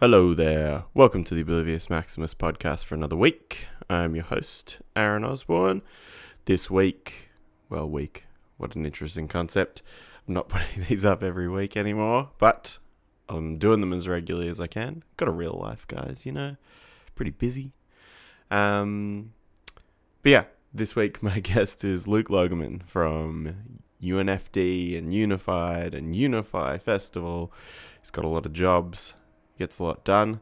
Hello there. Welcome to the Oblivious Maximus podcast for another week. I'm your host, Aaron Osborne. This week, well, week, what an interesting concept. I'm not putting these up every week anymore, but I'm doing them as regularly as I can. Got a real life, guys, you know, pretty busy. Um, but yeah, this week my guest is Luke Logemann from UNFD and Unified and Unify Festival. He's got a lot of jobs gets a lot done.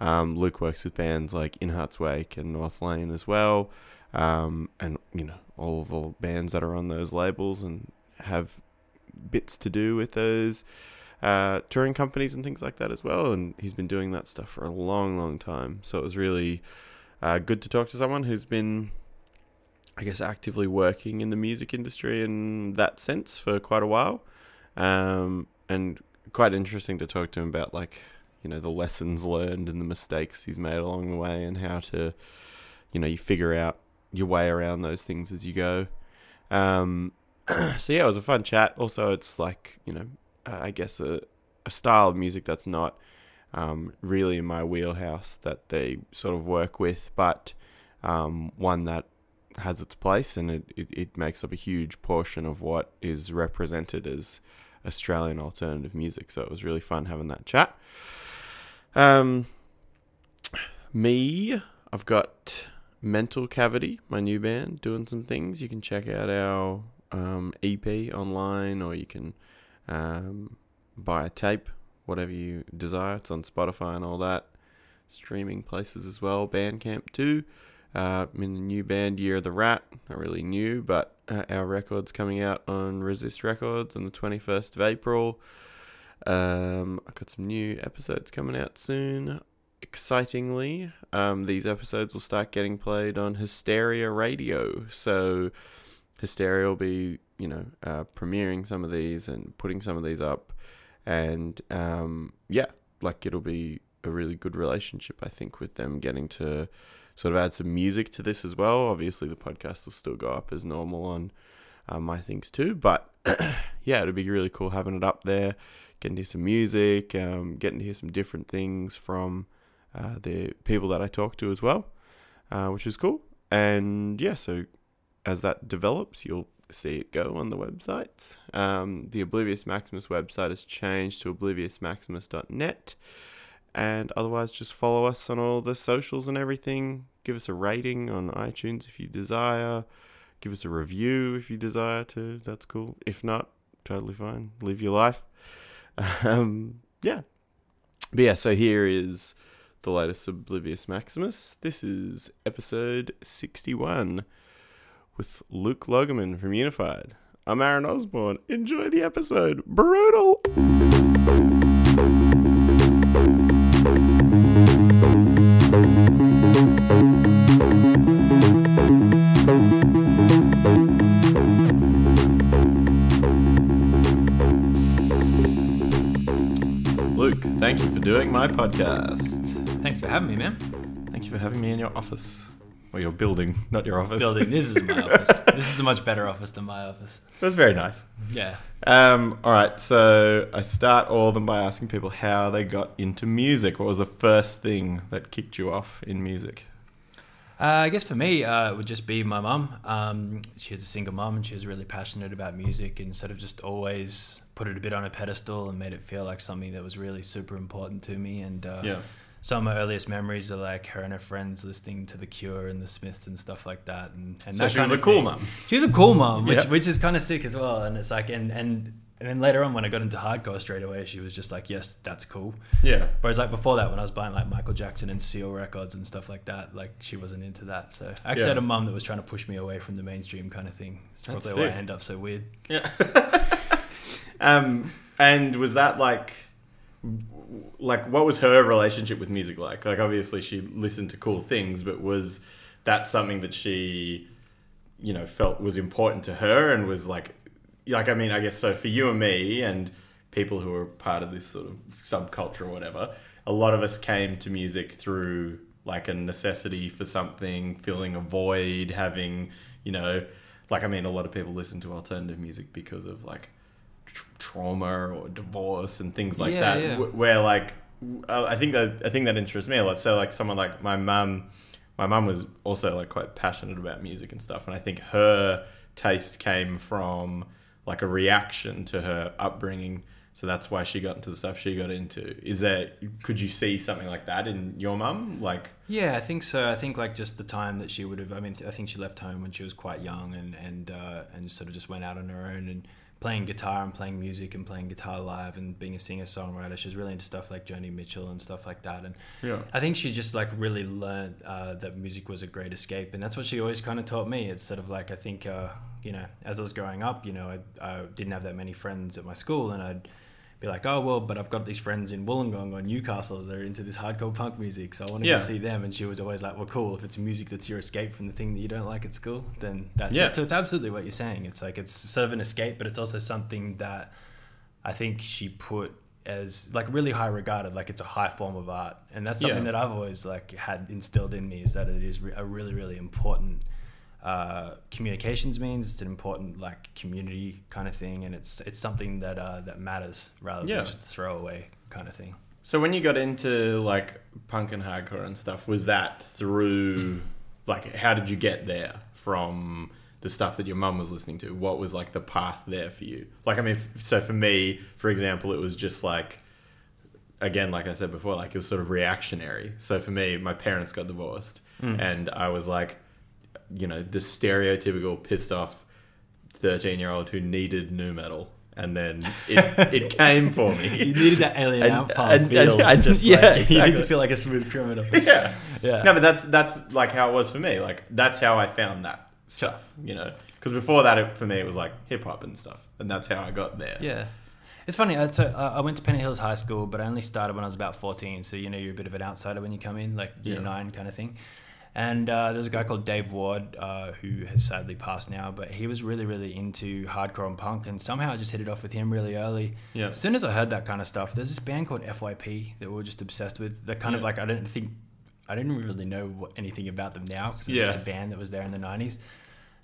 Um, Luke works with bands like In Heart's Wake and North Lane as well, um, and you know all the bands that are on those labels and have bits to do with those uh, touring companies and things like that as well. And he's been doing that stuff for a long, long time. So it was really uh, good to talk to someone who's been, I guess, actively working in the music industry in that sense for quite a while, um, and quite interesting to talk to him about like you know the lessons learned and the mistakes he's made along the way and how to you know you figure out your way around those things as you go um, so yeah it was a fun chat also it's like you know i guess a, a style of music that's not um, really in my wheelhouse that they sort of work with but um, one that has its place and it, it, it makes up a huge portion of what is represented as Australian alternative music. So it was really fun having that chat. Um, me, I've got Mental Cavity, my new band, doing some things. You can check out our um, EP online, or you can um, buy a tape, whatever you desire. It's on Spotify and all that. Streaming places as well. Bandcamp too. Uh, I'm in the new band Year of the Rat. Not really new, but uh, our record's coming out on Resist Records on the 21st of April. Um, I've got some new episodes coming out soon. Excitingly, um, these episodes will start getting played on Hysteria Radio. So, Hysteria will be, you know, uh, premiering some of these and putting some of these up. And um, yeah, like it'll be a really good relationship, I think, with them getting to sort of add some music to this as well. Obviously, the podcast will still go up as normal on uh, my things too. But yeah, it'd be really cool having it up there getting to hear some music, um, getting to hear some different things from uh, the people that I talk to as well, uh, which is cool. And yeah, so as that develops, you'll see it go on the websites. Um, the Oblivious Maximus website has changed to obliviousmaximus.net. And otherwise, just follow us on all the socials and everything. Give us a rating on iTunes if you desire. Give us a review if you desire to. That's cool. If not, totally fine. Live your life. Um, yeah. But yeah, so here is the latest Oblivious Maximus. This is episode 61 with Luke Logemann from Unified. I'm Aaron Osborne. Enjoy the episode. Brutal! My podcast. Thanks for having me, man. Thank you for having me in your office. Or your building, not your office. Building. This is my office. This is a much better office than my office. It was very nice. Yeah. Um, all right. So I start all of them by asking people how they got into music. What was the first thing that kicked you off in music? Uh, I guess for me, uh, it would just be my mum. Um, she was a single mum and she was really passionate about music and sort of just always put it a bit on a pedestal and made it feel like something that was really super important to me. And uh, yeah. some of my earliest memories are like her and her friends listening to The Cure and The Smiths and stuff like that. And, and so she was a cool mum. She was a cool mom, which, Yeah. which is kind of sick as well. And it's like, and, and, and then later on when I got into hardcore straight away, she was just like, yes, that's cool. Yeah. Whereas like before that, when I was buying like Michael Jackson and Seal records and stuff like that, like she wasn't into that. So I actually Yeah. had a mum that was trying to push me away from the mainstream kind of thing. It's That's probably why. I end up so weird. Yeah. um, and was that like, like, what was her relationship with music like? Like, obviously, she listened to cool things, but was that something that she, you know, felt was important to her and was like, like, I mean, I guess so for you and me and people who are part of this sort of subculture or whatever, a lot of us came to music through like a necessity for something, filling a void, having, you know, like I mean, a lot of people listen to alternative music because of like trauma or divorce and things like Yeah, that. yeah. Where like I think that I think that interests me a lot. So like someone like my mum, my mum was also like quite passionate about music and stuff, and I think her taste came from like a reaction to her upbringing. So that's why she got into the stuff she got into. Is there? Could you see something like that in your mum? Like, Yeah, I think so. I think like just the time that she would have. I mean, I think she left home when she was quite young, and and uh, and sort of just went out on her own and playing guitar and playing music and playing guitar live and being a singer songwriter. She was really into stuff like Joni Mitchell and stuff like that. And yeah, I think she just like really learned uh, that music was a great escape, and that's what she always kind of taught me. It's sort of like I think uh, you know, as I was growing up, you know, I, I didn't have that many friends at my school, and I'd be like, oh well, but I've got these friends in Wollongong or Newcastle that are into this hardcore punk music, so I want to Yeah. go see them. And she was always like, well, cool. If it's music that's your escape from the thing that you don't like at school, then that's Yeah. it. So it's absolutely what you're saying. It's like it's sort of an escape, but it's also something that I think she put as like really high regarded, like it's a high form of art, and that's something Yeah. that I've always like had instilled in me is that it is a really really important uh, communications means. It's an important like community kind of thing, and it's it's something that uh, that matters rather Yeah. than just a throwaway kind of thing. So when you got into like punk and hardcore and stuff, was that through like how did you get there from the stuff that your mum was listening to? What was like the path there for you? Like I mean, f- so for me, for example, it was just like again, like I said before, like it was sort of reactionary. So for me, my parents got divorced, and I was like, you know, the stereotypical pissed off thirteen year old who needed nu metal. And then it, it came for me. You needed that alien And- out and- feels. and- and- just yeah, like, you need to feel like a smooth criminal. yeah. Yeah. No, but that's that's like how it was for me. Like that's how I found that stuff. You know, because before that, it, for me, it was like hip hop and stuff, and that's how I got there. Yeah. It's funny. So I went to Pennant Hills High School, but I only started when I was about 14. So, you know, you're a bit of an outsider when you come in, like year Yeah. nine kind of thing. And uh, there's a guy called Dave Ward uh, who has sadly passed now, but he was really, really into hardcore and punk. And somehow I just hit it off with him really early. Yeah. As soon as I heard that kind of stuff, there's this band called FYP that we were just obsessed with. That kind of like, I didn't think, I didn't really know what, anything about them now because it was Yeah. just a band that was there in the 90s.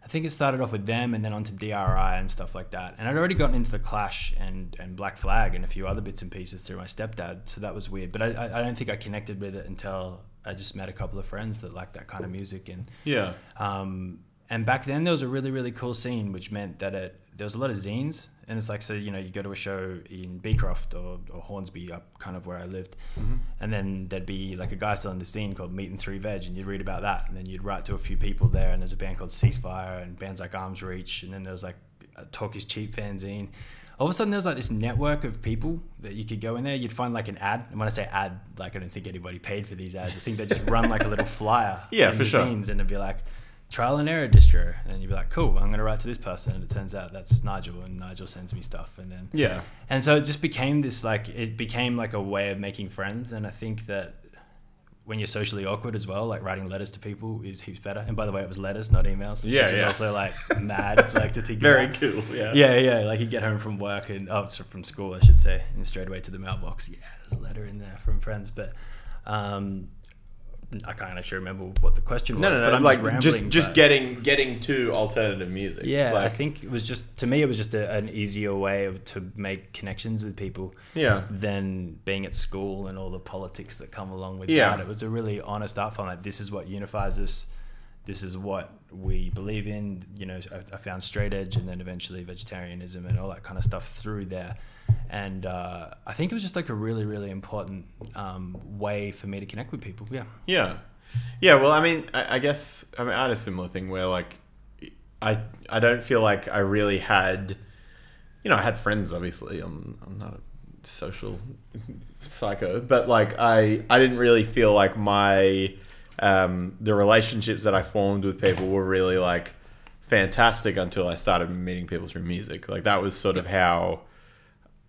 I think it started off with them and then onto DRI and stuff like that. And I'd already gotten into the Clash and, and Black Flag and a few other bits and pieces through my stepdad, so that was weird. But I I don't think I connected with it until I just met a couple of friends that liked that kind of music. And Yeah. um, and back then there was a really really cool scene, which meant that it there was a lot of zines, and it's like so you know you go to a show in Beecroft or, or Hornsby, up kind of where I lived, and then there'd be like a guy selling the scene called Meat and Three Veg, and you'd read about that, and then you'd write to a few people there, and there's a band called Ceasefire, and bands like Arms Reach, and then there was like a Talk is Cheap fanzine. All of a sudden, there was like this network of people that you could go in there. You'd find like an ad, and when I say ad, like I don't think anybody paid for these ads. I think they just run like a little flyer. Yeah, in for sure. and it'd be like trial and error distro, and you'd be like, cool, I'm gonna write to this person, and it turns out that's Nigel, and Nigel sends me stuff, and then Yeah. and so it just became this like it became like a way of making friends, and I think that when you're socially awkward as well, like writing letters to people is heaps better. And by the way, it was letters, not emails. Yeah, which is yeah. also like mad, like to think Very about. cool. Yeah. Yeah, yeah. Like you get home from work and oh, from school, I should say, and straight away to the mailbox. Yeah, there's a letter in there from friends, but um, I can't actually remember what the question was. No, was. no, but no. I'm Like just just rambling, just getting getting to alternative music. Yeah, I think it was just to me, it was just a, an easier way of, to make connections with people Yeah. than being at school and all the politics that come along with Yeah. that. It was a really honest art form. Like this is what unifies us. This is what we believe in. You know, I, I found straight edge and then eventually vegetarianism and all that kind of stuff through there. And uh, I think it was just like a really, really important um, way for me to connect with people. Yeah. Yeah, yeah. Well, I mean, I, I guess I mean I had a similar thing where like I I don't feel like I really had, you know, I had friends. Obviously, I'm I'm not a social psycho, but like I I didn't really feel like my um, the relationships that I formed with people were really like fantastic until I started meeting people through music. Like that was sort of how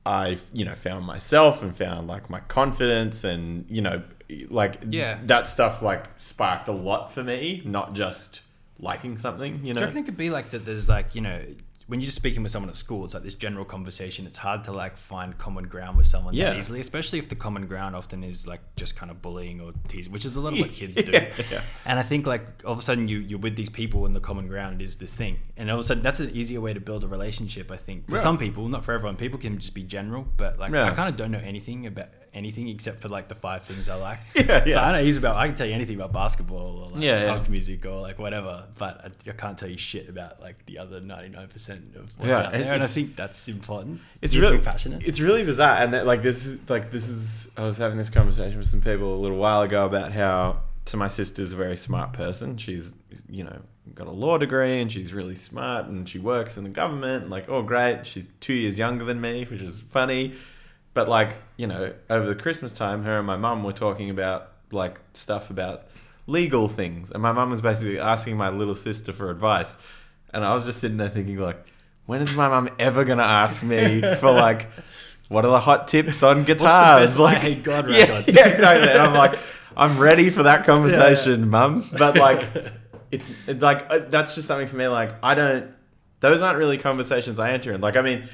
I, you know, found myself and found like my confidence and, you know, like Yeah. that stuff like sparked a lot for me, not just liking something, you Do you know. reckon it could be like that? There's like you know when you're just speaking with someone at school, it's like this general conversation. It's hard to like find common ground with someone Yeah. that easily, especially if the common ground often is like just kind of bullying or teasing, which is a lot of what kids do. Yeah, yeah. And I think like all of a sudden you you're with these people and the common ground is this thing, and all of a sudden that's an easier way to build a relationship. I think for some people, not for everyone. People can just be general, but like. I kind of don't know anything about anything except for like the five things I like. Yeah, So yeah. I know he's about. I can tell you anything about basketball or like Yeah, yeah. music or like whatever, but I, I can't tell you shit about like the other ninety nine percent of what's Yeah, out there. And I think that's important. It's You need to really passionate. It's really bizarre, and that, like this is like this is. I was having this conversation with some people a little while ago about how. So my sister's a very smart person. She's you know got a law degree and she's really smart and she works in the government. And like oh great, she's two years younger than me, which is funny. But like you know over the Christmas time, her and my mum were talking about like stuff about legal things, and my mum was basically asking my little sister for advice, and I was just sitting there thinking like, when is my mum ever gonna ask me for like, what are the hot tips on guitars? I Hate God yeah, record? yeah, exactly. And I'm like, I'm ready for that conversation, mum. But like, it's it's like uh, that's just something for me. Like, I don't. Those aren't really conversations I enter in. Like, I mean.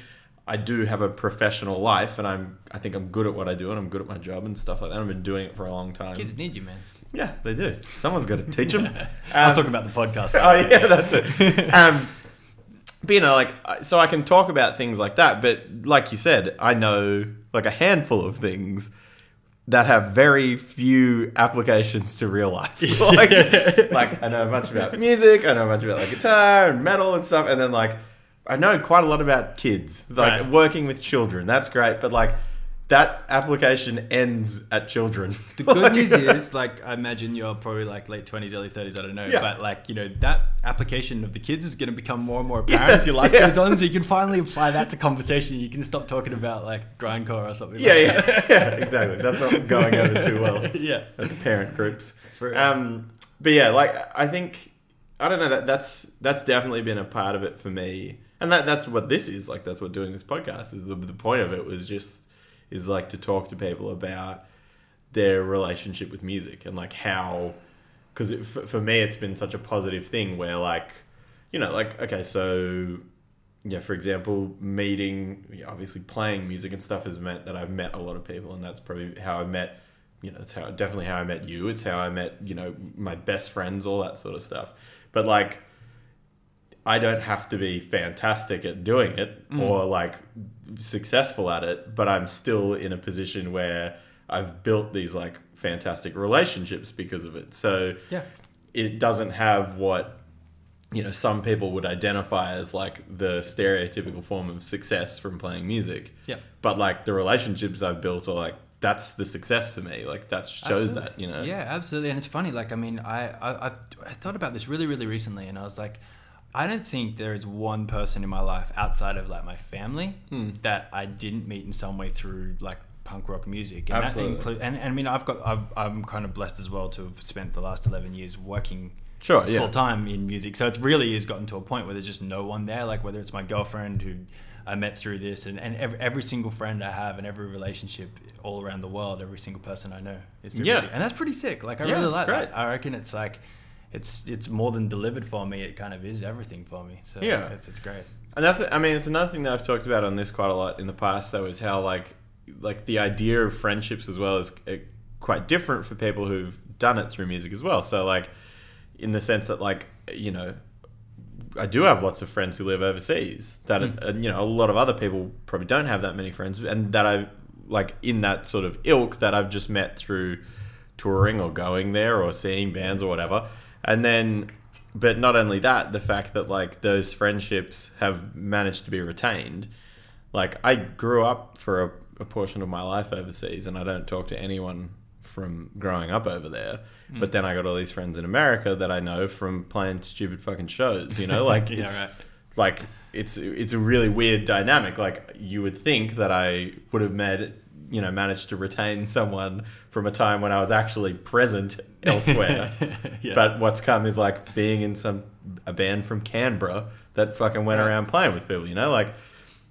I do have a professional life, and I'm. I think I'm good at what I do, and I'm good at my job and stuff like that. I've been doing it for a long time. Kids need you, man. Yeah, they do. Someone's got to teach them. I was talking about the podcast. oh yeah, that's it. Um, but you know, like, so I can talk about things like that. But like you said, I know like a handful of things that have very few applications to real life. like, like I know a bunch about music. I know a bunch about like guitar and metal and stuff. And then like I know quite a lot about kids, like Right. working with children. That's great. But like that application ends at children. The good news is, like, I imagine you're probably like late twenties, early thirties. I don't know, Yeah. but like, you know, that application of the kids is going to become more and more apparent as your life yes. goes on. So you can finally apply that to conversation. You can stop talking about like grindcore or something. yeah, like yeah, yeah, exactly. That's not going over too well. that. yeah. at the parent groups. For- Um, but yeah, like I think I don't know that that's that's definitely been a part of it for me, and that that's what this is like. That's what doing this podcast is. The, the point of it was just is like to talk to people about their relationship with music and like how because for, for me it's been such a positive thing where like you know like okay so yeah for example meeting yeah, obviously playing music and stuff has meant that i've met a lot of people and that's probably how i met you know it's how definitely how i met you it's how i met you know my best friends all that sort of stuff but like i don't have to be fantastic at doing it mm. or like successful at it but i'm still in a position where i've built these like fantastic relationships because of it so Yeah. it doesn't have what you know some people would identify as like the stereotypical form of success from playing music Yeah. but like the relationships i've built are like that's the success for me like that shows that you know Yeah, absolutely. And it's funny. Like, I mean, I, I, I thought about this really, really recently, and I was like, I don't think there is one person in my life outside of like my family Hmm. that I didn't meet in some way through like punk rock music. And Absolutely. That include, and, and I mean, I've got, I've, I'm kind of blessed as well to have spent the last 11 years working sure yeah full time in music. So it's really has gotten to a point where there's just no one there. Like whether it's my girlfriend who I met through this, and, and every, every single friend I have, and every relationship all around the world, every single person I know is through Yeah. music, and that's pretty sick. Like I Yeah, really like great. that. I reckon it's like. It's it's more than delivered for me. It kind of is everything for me. So Yeah. it's it's great. And that's, I mean, it's another thing that I've talked about on this quite a lot in the past, though, is how like, like the idea of friendships as well is uh, quite different for people who've done it through music as well. So like, in the sense that like, you know, I do have lots of friends who live overseas that, and you know, a lot of other people probably don't have that many friends, and that I like in that sort of ilk that I've just met through touring or going there or seeing bands or whatever. And then, but not only that, the fact that like those friendships have managed to be retained. Like I grew up for a, a portion of my life overseas, and I don't talk to anyone from growing up over there. Hmm. But then I got all these friends in America that I know from playing stupid fucking shows. You know, like Yeah, it's right. like it's it's a really weird dynamic. Like you would think that I would have met you know managed to retain someone from a time when I was actually present elsewhere. Yeah. But what's come is like being in some a band from Canberra that fucking went Right. around playing with people. You know, like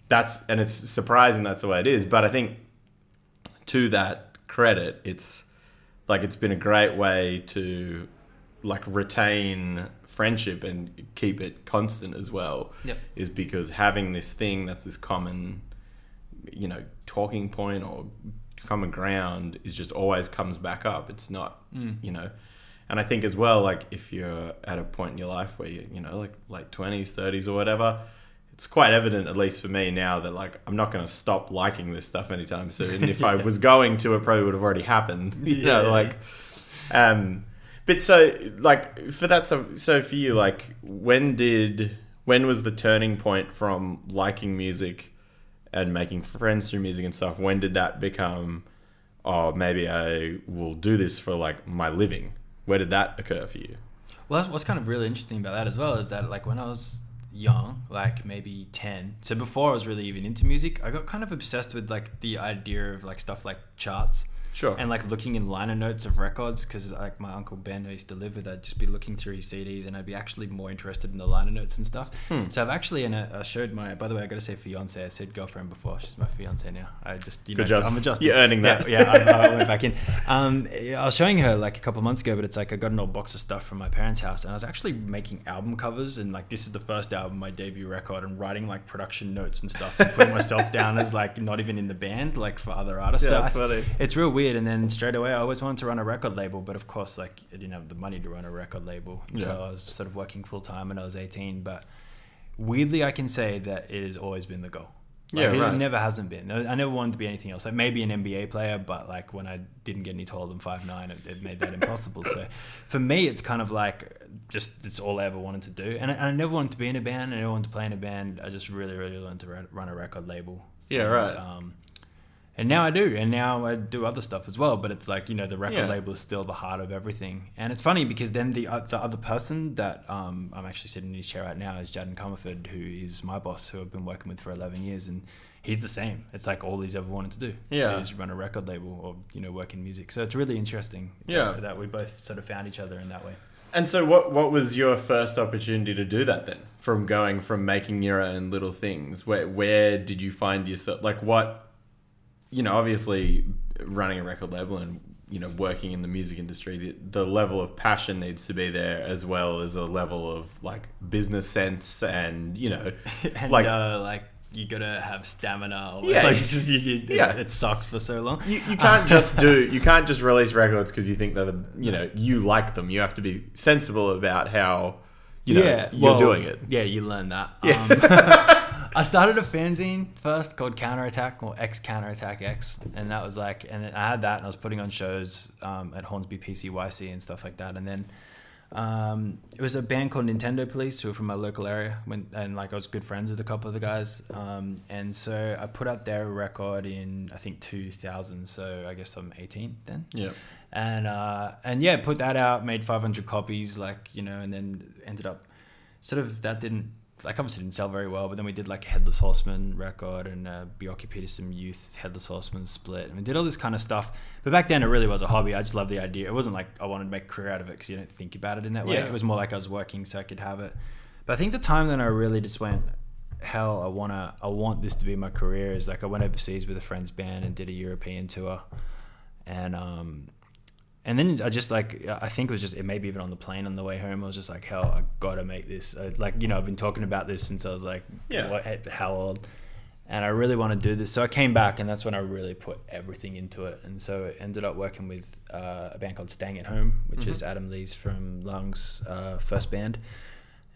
that's and it's surprising that's the way it is. But I think to that credit, it's like it's been a great way to like retain friendship and keep it constant as well Yep. is because having this thing that's this common you know talking point or common ground is just always comes back up it's not you know and i think as well like if you're at a point in your life where you you know like late 20s 30s or whatever it's quite evident, at least for me now, that like I'm not going to stop liking this stuff anytime soon. If I was going to, it probably would have already happened. You know, Yeah. like, um, but so like for that so so for you, like when did when was the turning point from liking music and making friends through music and stuff? When did that become? Oh, maybe I will do this for like my living. Where did that occur for you? Well, that's what's kind of really interesting about that as well is that like when I was young, like maybe ten, so before I was really even into music, I got kind of obsessed with like the idea of like stuff like charts. Sure. and like looking in liner notes of records because like my uncle Ben who used to live with I'd just be looking through his CDs and I'd be actually more interested in the liner notes and stuff Hmm. so I've actually and I I showed my by the way I gotta say fiance I said girlfriend before she's my fiance now I just you Good know job. I'm adjusting You're earning that. yeah, yeah I, I went back in um, I was showing her like a couple months ago but it's like I got an old box of stuff from my parents house and I was actually making album covers and like this is the first album my debut record and writing like production notes and stuff and putting myself down as like not even in the band like for other artists Yeah, So that's I- funny. it's real weird. And then straight away, I always wanted to run a record label, but of course, like I didn't have the money to run a record label until Yeah. I was sort of working full time when I was 18. But weirdly, I can say that it has always been the goal. Like, Yeah, it, never hasn't been. I never wanted to be anything else. Like maybe an NBA player, but like when I didn't get any taller than five nine, it, it made that impossible. So for me, it's kind of like just it's all I ever wanted to do. And I, I never wanted to be in a band. I never wanted to play in a band. I just really, really wanted to run- run a record label. Yeah, And, right. Um, and now I do, and now I do other stuff as well. But it's like you know, the record Yeah. label is still the heart of everything. And it's funny because then the uh, the other person that um, I'm actually sitting in his chair right now is Jaddan Comerford, who is my boss, who I've been working with for 11 years, and he's the same. It's like all he's ever wanted to do. Yeah. is run a record label or you know work in music. So it's really interesting. that- Yeah. that, we both sort of found each other in that way. And so, what what was your first opportunity to do that then? From going from making your own little things, where where did you find yourself? Like, what you know, obviously, running a record label and you know working in the music industry, the, the level of passion needs to be there as well as a level of like business sense and you know, and like uh, like you gotta have stamina. Yeah. like it just you, you, Yeah. it sucks for so long. you, you can't just do you can't just release records because you think that the, you know you like them. You have to be sensible about how you know you're well, doing it. Yeah, you learn that. Yeah. Um, I started a fanzine first called Counterattack or X Counterattack X, and that was like, and then I had that, and I was putting on shows um, at Hornsby PCYC and stuff like that, and then. Um, it was a band called Nintendo Police who were from my local area, when, and like I was good friends with a couple of the guys. Um, and so I put out their record in I think 2000, so I guess I'm 18 then Yeah. and uh, and yeah, put that out, made 500 copies, like you know, and then ended up sort of that didn't like obviously didn't sell very well, but then we did like a Headless Horseman record and uh, Bjorky Peterson Youth Headless Horseman split, and we did all this kind of stuff. But back then, it really was a hobby. I just loved the idea. It wasn't like I wanted to make a career out of it because you don't think about it in that way. Yeah. It was more like I was working so I could have it. But I think the time that I really just went, hell, I wanna, I want this to be my career. Is like I went overseas with a friend's band and did a European tour, and um, and then I just like I think it was just it maybe even on the plane on the way home I was just like hell I gotta make this. Uh, like you know I've been talking about this since I was like Yeah. what, how old? And I really want to do this. So I came back and that's when I really put everything into it. And so I ended up working with uh, a band called Staying at Home which is Adam Lee's from Lungs uh, first band.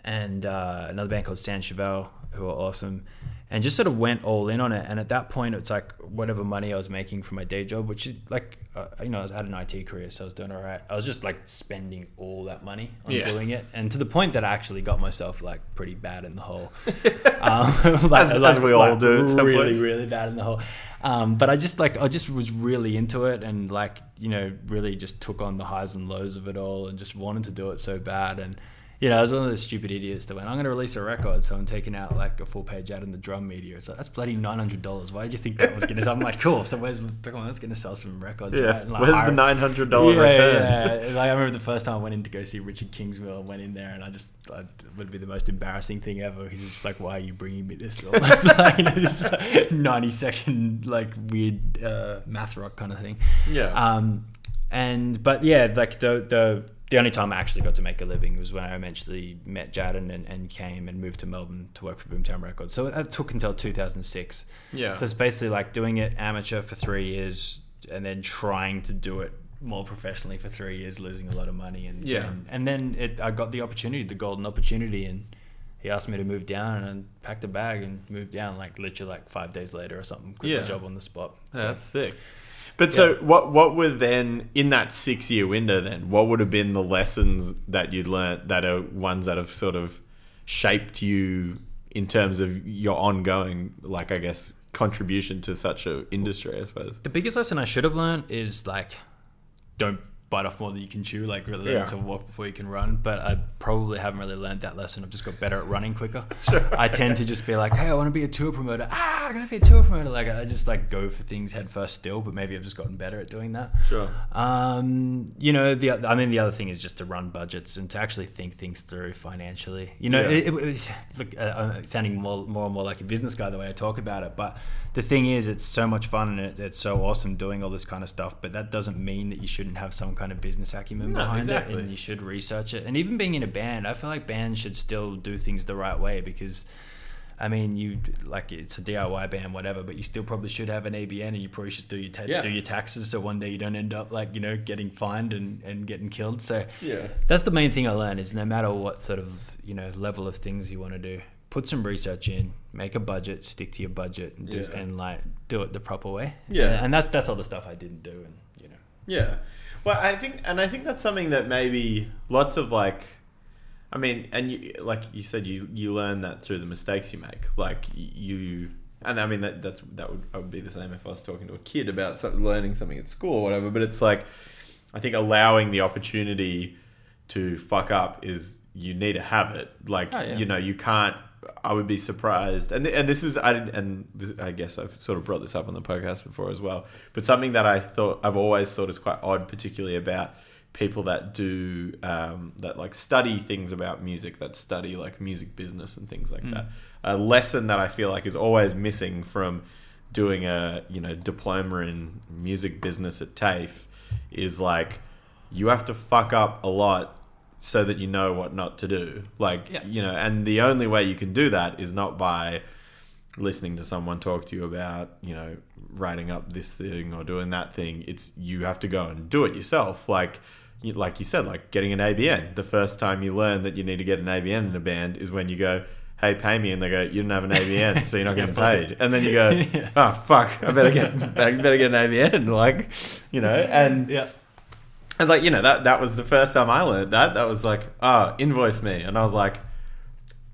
And uh, another band called San Chevelle, who are awesome, and just sort of went all in on it. And at that point, it's like whatever money I was making from my day job, which is like, uh, you know, I had an IT career, so I was doing all right. I was just like spending all that money on Yeah. doing it, and to the point that I actually got myself like pretty bad in the hole. um, like- As- as we all do at really, really bad in the hole. Um, but I just like I just was really into it and like you know really just took on the highs and lows of it all and just wanted to do it so bad and you know I was one of those stupid idiots that went I'm going to release a record so I'm taking out like a full page ad in the drum media it's like that's bloody nine hundred dollars why did you think that was going to I'm like cool so where's that's going to sell some records Yeah. right? Like, Where's the nine hundred dollar yeah, return? Yeah, Like I remember the first time I went in to go see Richard Kingsmill. I went in there and I just I, it would be the most embarrassing thing ever. He's just like, "Why are you bringing me this?" Almost like you know, this ninety second like weird uh, math rock kind of thing. Yeah. Um, and but yeah, like the the the only time I actually got to make a living was when I eventually met Jaddan and, and came and moved to Melbourne to work for Boomtown Records. So that took until 2006. Yeah. So it's basically like doing it amateur for three years and then trying to do it more professionally for three years, losing a lot of money. And Yeah. and, and then it, I got the opportunity, the golden opportunity, and he asked me to move down and I packed a bag and moved down like literally like five days later or something. Quit Yeah. my job on the spot. Yeah, So- that's sick. But so what what were then in that six year window then, what would have been the lessons that you'd learnt that are ones that have sort of shaped you in terms of your ongoing like I guess contribution to such a industry, I suppose. the biggest lesson I should have learned is like, don't bite off more than you can chew. Like really Yeah. to walk before you can run. But I probably haven't really learned that lesson. I've just got better at running quicker. Sure. I tend to just be like, hey, I want to be a tour promoter. Ah, I'm gonna be a tour promoter. Like I just like go for things head first still. But maybe I've just gotten better at doing that. Sure. Um, you know, the I mean, the other thing is just to run budgets and to actually think things through financially. You know, Yeah. it, it, it's- look, uh, I'm sounding more, more and more like a business guy the way I talk about it. But the thing is, it's so much fun and it, it's so awesome doing all this kind of stuff. But that doesn't mean that you shouldn't have some kind of business acumen No, behind exactly. it, and you should research it. And even being in a band, I feel like bands should still do things the right way because. I mean, you like it's a DIY band, whatever, but you still probably should have an ABN, and you probably should do your ta- Yeah. do your taxes, so one day you don't end up like you know getting fined and, and getting killed. So Yeah. that's the main thing I learned is no matter what sort of you know level of things you want to do, put some research in, make a budget, stick to your budget, and, do, Yeah. and like do it the proper way. Yeah. and, and that's that's all the stuff I didn't do, and you know. Yeah. Well, I think, and I think that's something that maybe lots of like, I mean, and you, like you said, you you learn that through the mistakes you make. Like you, and I mean that that's that would I would be the same if I was talking to a kid about learning something at school or whatever. But it's like, I think allowing the opportunity to fuck up is you need to have it. Like Oh, yeah. you know, you can't. I would be surprised, and and this is I didn't- and this, I guess I've sort of brought this up on the podcast before as well. But something that I thought I've always thought is quite odd, particularly about people that do um, that like study things about music, that study like music business and things like that. A lesson that I feel like is always missing from doing a you know diploma in music business at TAFE is like you have to fuck up a lot so that you know what not to do. Like Yeah. you know, and the only way you can do that is not by listening to someone talk to you about you know writing up this thing or doing that thing. It's you have to go and do it yourself. Like like you said, like getting an ABN. The first time you learn that you need to get an ABN in a band is when you go. Hey, pay me, and they go. You didn't have an ABN, so you're not getting paid. And then you go, oh fuck, I better get, better, get an ABN, like, you know. And Yeah. and like you know that that was the first time I learned that. That was like, oh, invoice me, and I was like,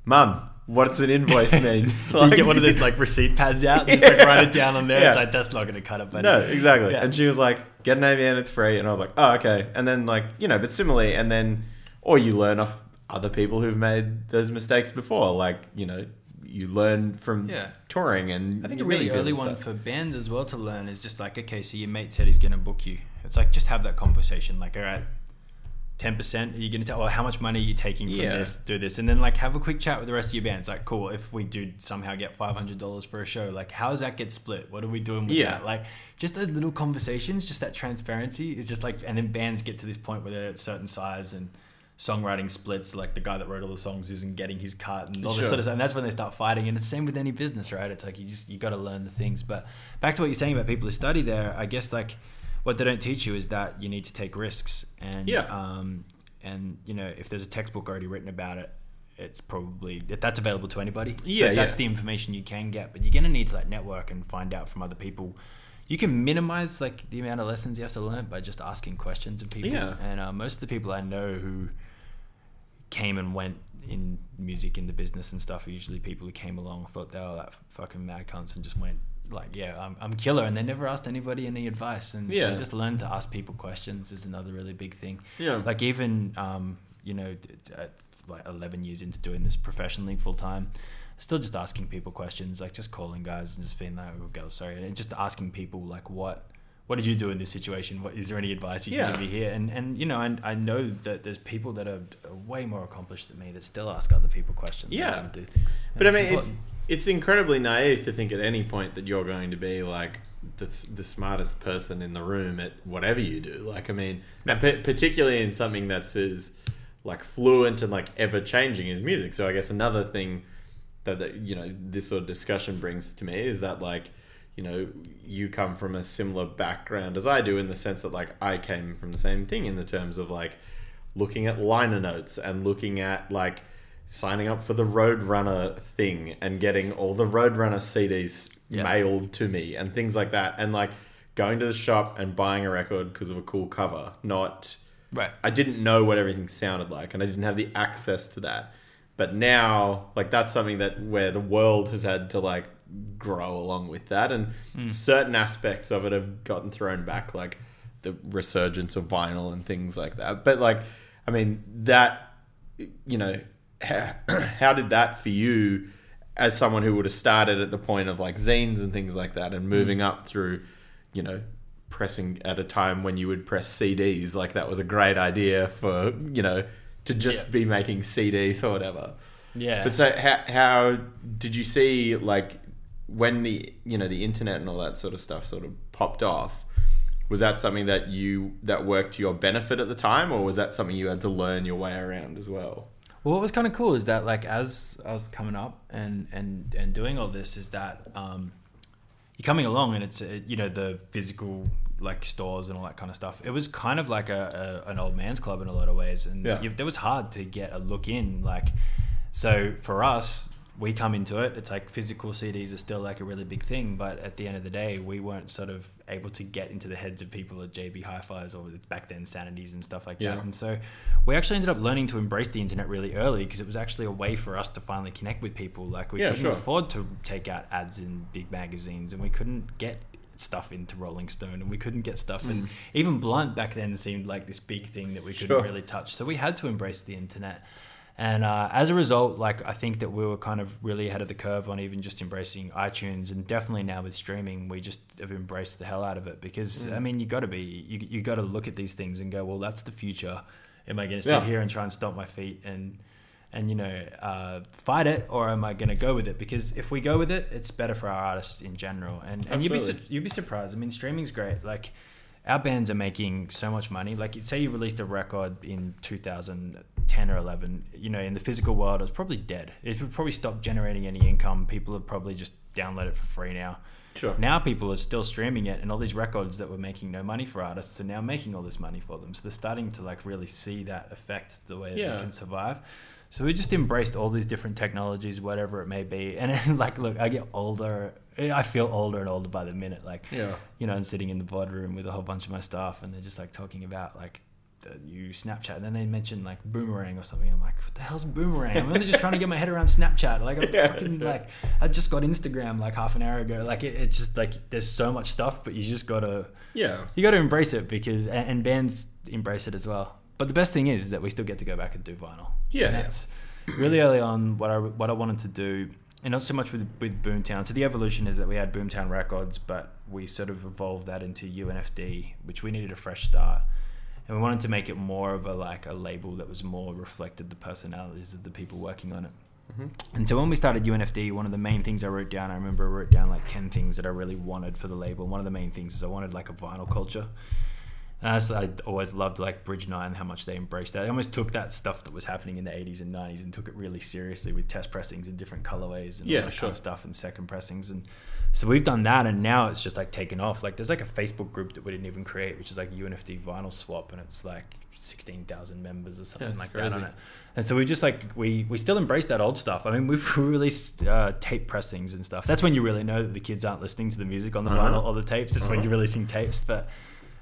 Mum, what's an invoice mean? you get one of those like receipt pads out, and just like write it down on there. It's Yeah. like that's not going to cut it, but no, exactly. Yeah. And she was like, get an ABN, it's free, and I was like, oh, okay. And then like you know, but similarly, and then or you learn off other people who've made those mistakes before, like you know. You learn from Yeah. touring, and I think you a really early one stuff. for bands as well to learn is just like, okay, so your mate said he's going to book you. It's like just have that conversation. Like, all right, ten percent. Are you going to tell? Oh, how much money are you taking from Yeah. this? Do this, and then like have a quick chat with the rest of your band. It's like, cool. If we do somehow get five hundred dollars for a show, like how does that get split? What are we doing with Yeah. that? Like just those little conversations, just that transparency is just like, and then bands get to this point where they're at a certain size and. Songwriting splits, like the guy that wrote all the songs isn't getting his cut, and all this sort of stuff. And that's when they start fighting. And it's the same with any business, right? It's like you just you got to learn the things. But back to what you're saying about people who study there, I guess like what they don't teach you is that you need to take risks. And Yeah. um, and you know if there's a textbook already written about it, it's probably that's available to anybody. Yeah, so that's yeah. the information you can get. But you're gonna need to like network and find out from other people. You can minimize like the amount of lessons you have to learn by just asking questions of people. Yeah. And uh, most of the people I know who came and went in music in the business and stuff are usually people who came along thought they were like fucking mad cunts and just went like yeah I'm, I'm killer and they never asked anybody any advice and Yeah. so just learn to ask people questions is another really big thing Yeah. like even um, you know at like 11 years into doing this professionally full time still just asking people questions like just calling guys and just being like oh girl sorry and just asking people like what what did you do in this situation what is there any advice you Yeah. can give me here and and you know and I know that there's people that are way more accomplished than me that still ask other people questions Yeah. to do things But I mean, it's important. it's incredibly naive to think at any point that you're going to be like the, the smartest person in the room at whatever you do. Like, I mean, and pa- particularly in something that's as like fluent and like ever changing as music. So I guess another thing that, that you know this sort of discussion brings to me is that like you know you come from a similar background as I do in the sense that like I came from the same thing in the terms of like looking at liner notes and looking at like signing up for the Roadrunner thing and getting all the Roadrunner CDs Yeah. mailed to me and things like that, and like going to the shop and buying a record because of a cool cover. Not, Right. I didn't know what everything sounded like, and I didn't have the access to that. But now, like that's something that where the world has had to like grow along with that, and hmm. certain aspects of it have gotten thrown back, like the resurgence of vinyl and things like that. But like, I mean, that you know, how, how did that for you as someone who would have started at the point of like zines and things like that, and hmm. moving up through, you know. Pressing at a time when you would press CDs, like that was a great idea for you know to just Yeah. be making CDs or whatever. Yeah. But so how, how did you see like when the you know the internet and all that sort of stuff sort of popped off? Was that something that you that worked to your benefit at the time, or was that something you had to learn your way around as well? Well, what was kind of cool is that like as I was coming up and and and doing all this is that um, you're coming along and it's uh, you know the physical like stores and all that kind of stuff. It was kind of like a, a an old man's club in a lot of ways, and Yeah. it was hard to get a look in. Like, so for us, we come into it. It's like physical CDs are still like a really big thing, but at the end of the day, we weren't sort of able to get into the heads of people at JB Hi-Fi's or back then Sanities and stuff like Yeah. that. And so we actually ended up learning to embrace the internet really early because it was actually a way for us to finally connect with people. Like we Yeah, couldn't sure. afford to take out ads in big magazines, and we couldn't get stuff into Rolling Stone, and we couldn't get stuff and even Blunt back then seemed like this big thing that we couldn't Sure. really touch. So we had to embrace the internet. And uh, as a result, like I think that we were kind of really ahead of the curve on even just embracing iTunes, and definitely now with streaming, we just have embraced the hell out of it. Because I mean, you got to be, you you got to look at these things and go, well, that's the future. Am I going to sit Yeah. here and try and stomp my feet and and you know uh, fight it, or am I going to go with it? Because if we go with it, it's better for our artists in general. And and you'd be su- you'd be surprised. I mean, streaming's great. Like our bands are making so much money. Like say you released a record in 2010 or 11, you know, in the physical world, it was probably dead. It would probably stop generating any income. People would probably just download it for free now. Sure. Now people are still streaming it, and all these records that were making no money for artists are now making all this money for them. So they're starting to like really see that effect, the way that Yeah. they can survive. So we just embraced all these different technologies, whatever it may be. And then, like, look, I get older. I feel older and older by the minute. Like, Yeah. you know, I'm sitting in the boardroom with a whole bunch of my staff, and they're just like talking about like the new Snapchat. And then they mention like boomerang or something. I'm like, what the hell's boomerang? I'm only just trying to get my head around Snapchat. Like, I'm Yeah. fucking like, I just got Instagram like half an hour ago. Like, it, it's just like there's so much stuff, but you just gotta Yeah. you gotta embrace it because and, and bands embrace it as well. But the best thing is that we still get to go back and do vinyl. Yeah, And yeah. that's really early on what I what I wanted to do, and not so much with with Boomtown. So the evolution is that we had Boomtown Records, but we sort of evolved that into UNFD, which we needed a fresh start, and we wanted to make it more of a like a label that was more reflected the personalities of the people working on it. Mm-hmm. And so when we started UNFD, one of the main things I wrote down, I remember I wrote down like 10 things that I really wanted for the label. And One of the main things is I wanted like a vinyl culture. And I, just, I always loved like Bridge Nine, and how much they embraced that. They almost took that stuff that was happening in the 80s and 90s and took it really seriously with test pressings and different colorways and Yeah, all that sure. kind of stuff and second pressings. And so we've done that and now it's just like taken off. Like there's like a Facebook group that we didn't even create, which is like UNFD Vinyl Swap and it's like 16,000 members or something that's like that on it. And so we just like we we still embrace that old stuff. I mean, we've released uh, tape pressings and stuff. That's when you really know that the kids aren't listening to the music on the Uh-huh. vinyl or the tapes. It's when Uh-huh. you're releasing tapes, but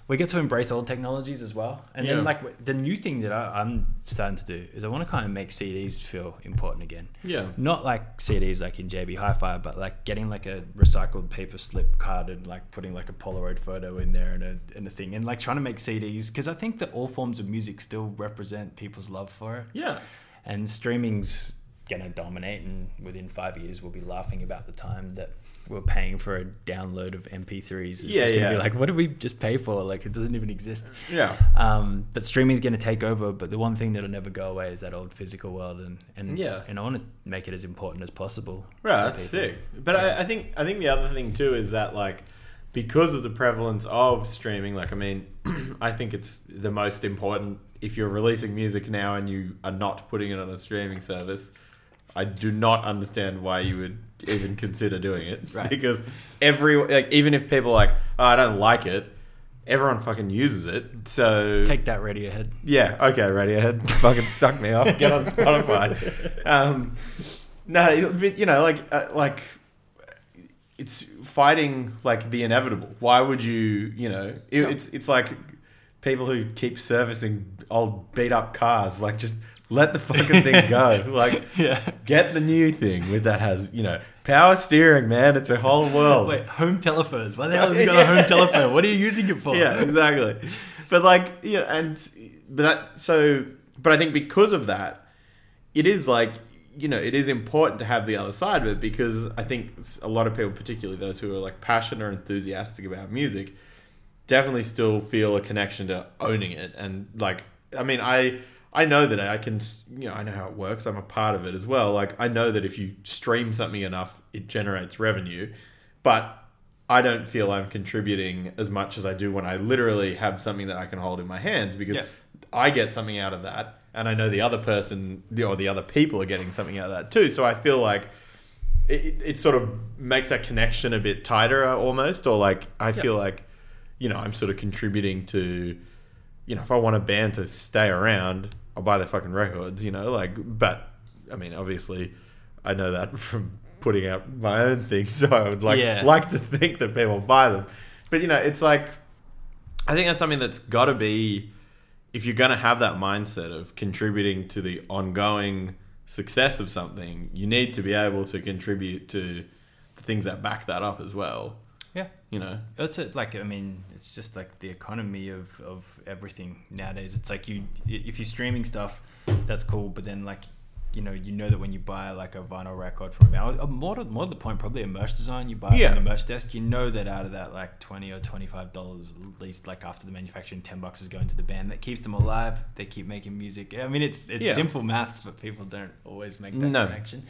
we get to embrace old technologies as well. And Yeah. then like the new thing that I, I'm starting to do is I want to kind of make CDs feel important again. Yeah. Not like CDs like in JB Hi-Fi, but like getting like a recycled paper slip card and like putting like a Polaroid photo in there and a, and a thing and like trying to make CDs because I think that all forms of music still represent people's love for it Yeah. and streaming's gonna dominate and within five years we'll be laughing about the time that we're paying for a download of mp3s it's Yeah, just gonna yeah. be like what did we just pay for like it doesn't even exist Yeah. um, but streaming's gonna take over but the one thing that'll never go away is that old physical world and and, Yeah. and i want to make it as important as possible Right, that's people. sick. But I, I think I think the other thing too is that like because of the prevalence of streaming, like I mean, I think it's the most important if you're releasing music now and you are not putting it on a streaming service. I do not understand why you would even consider doing it Right. because every like even if people are like oh, I don't like it, everyone fucking uses it. So Take that Radiohead. yeah, okay, Radiohead, fucking suck me off. Get on Spotify. Um, no, but, you know, like uh, like it's fighting like the inevitable. Why would you, you know, it, it's it's like people who keep servicing old beat up cars. Like just let the fucking thing go. Like Yeah. get the new thing with that has you know power steering, man. It's a whole world. Wait, home telephones. Why the hell have you got a home telephone? What are you using it for? yeah, exactly. But like, you know, and but that so, but I think because of that, it is like you know, it is important to have the other side of it because I think a lot of people, particularly those who are like passionate or enthusiastic about music, definitely still feel a connection to owning it and like I mean I I know that I can you know I know how it works. I'm a part of it as well. Like I know that if you stream something enough it generates revenue but I don't feel I'm contributing as much as I do when I literally have something that I can hold in my hands because Yeah. I get something out of that and I know the other person or the other people are getting something out of that too. So I feel like it, it- sort of makes that connection a bit tighter uh, almost or like I feel like you know I'm sort of contributing to you know if I want a band to stay around I'll buy their fucking records you know like but I mean obviously I know that from putting out my own things so I would like Yeah. like to think that people buy them but you know it's like I think that's something that's got to be if you're going to have that mindset of contributing to the ongoing success of something, you need to be able to contribute to the things that back that up as well. Yeah. You know, It's a, like I mean, it's just like the economy of, of everything nowadays. It's like you if you're streaming stuff, that's cool. But then like you know you know that when you buy like a vinyl record from a band, more to, more to the point, probably a merch design you buy Yeah. from the merch desk, you know that out of that like twenty or twenty five dollars at least, like after the manufacturing, ten bucks is going to the band that keeps them alive. They keep making music. I mean, it's it's Yeah. simple maths, but people don't always make that No. connection.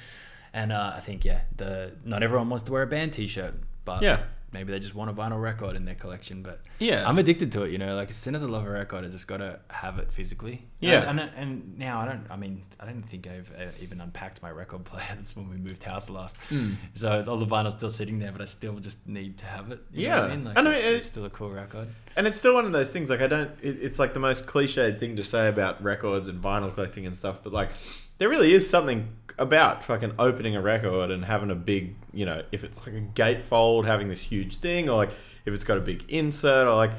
And uh, I think yeah, the not everyone wants to wear a band T-shirt, but Yeah. Maybe they just want a vinyl record in their collection. But Yeah. I'm addicted to it. You know, like as soon as I love a record, I just gotta have it physically. Yeah. and, and, and now I don't. I mean, I don't think I've uh, even unpacked my record player. When we moved house last. Mm. So all the vinyl's still sitting there, but I still just need to have it. You know Yeah. I mean, like I know, it's, it- it's still a cool record. and it's still one of those things. Like I don't. It, it's like the most cliched thing to say about records and vinyl collecting and stuff. But like, there really is something about fucking opening a record and having a big, you know, if it's like a gatefold, having this huge thing, or like if it's got a big insert, or like,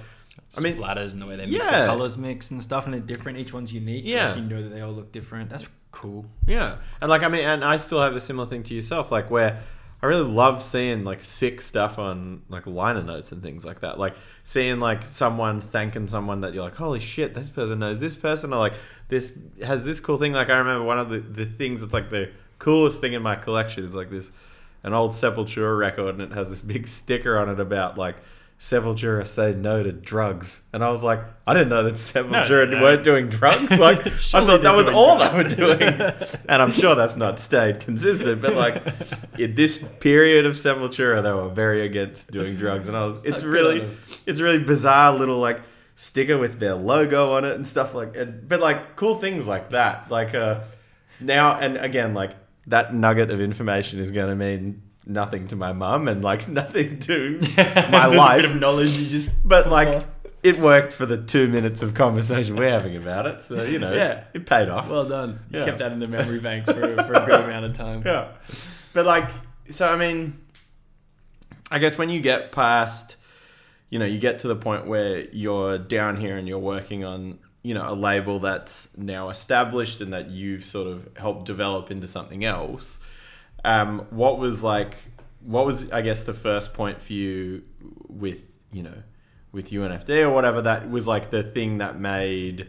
I mean, splatters and the way they mix Yeah. the colors mix and stuff, and they're different. Each one's unique. Yeah. like you know that they all look different. That's cool. Yeah, and like I mean, and I still have a similar thing to yourself, like where I really love seeing like sick stuff on like liner notes and things like that. Like seeing like someone thanking someone that you're like, holy shit, this person knows this person, or like this has this cool thing. Like I remember one of the the things that's like the coolest thing in my collection is like this an old Sepultura record, and it has this big sticker on it about like. Sepultura say no to drugs, and I was like, I didn't know that Sepultura no. weren't doing drugs. Like, I thought that was all drugs. they were doing and I'm sure that's not stayed consistent, but like in this period of Sepultura, they were very against doing drugs, and I was. It's really, it's really bizarre little like sticker with their logo on it and stuff like, and, but like cool things like that, like uh now and again like that nugget of information is going to mean nothing to my mum and like nothing to my A life, bit of knowledge. You just but like. It worked for the two minutes of conversation we're having about it, so you know, Yeah. it paid off. well done. You kept that in the memory bank for, for a good amount of time. yeah. But like, so I mean, I guess when you get past, you know, you get to the point where you're down here and you're working on, you know, a label that's now established and that you've sort of helped develop into something else. Um, what was like, what was, I guess, the first point for you with, you know, with UNFD or whatever that was like the thing that made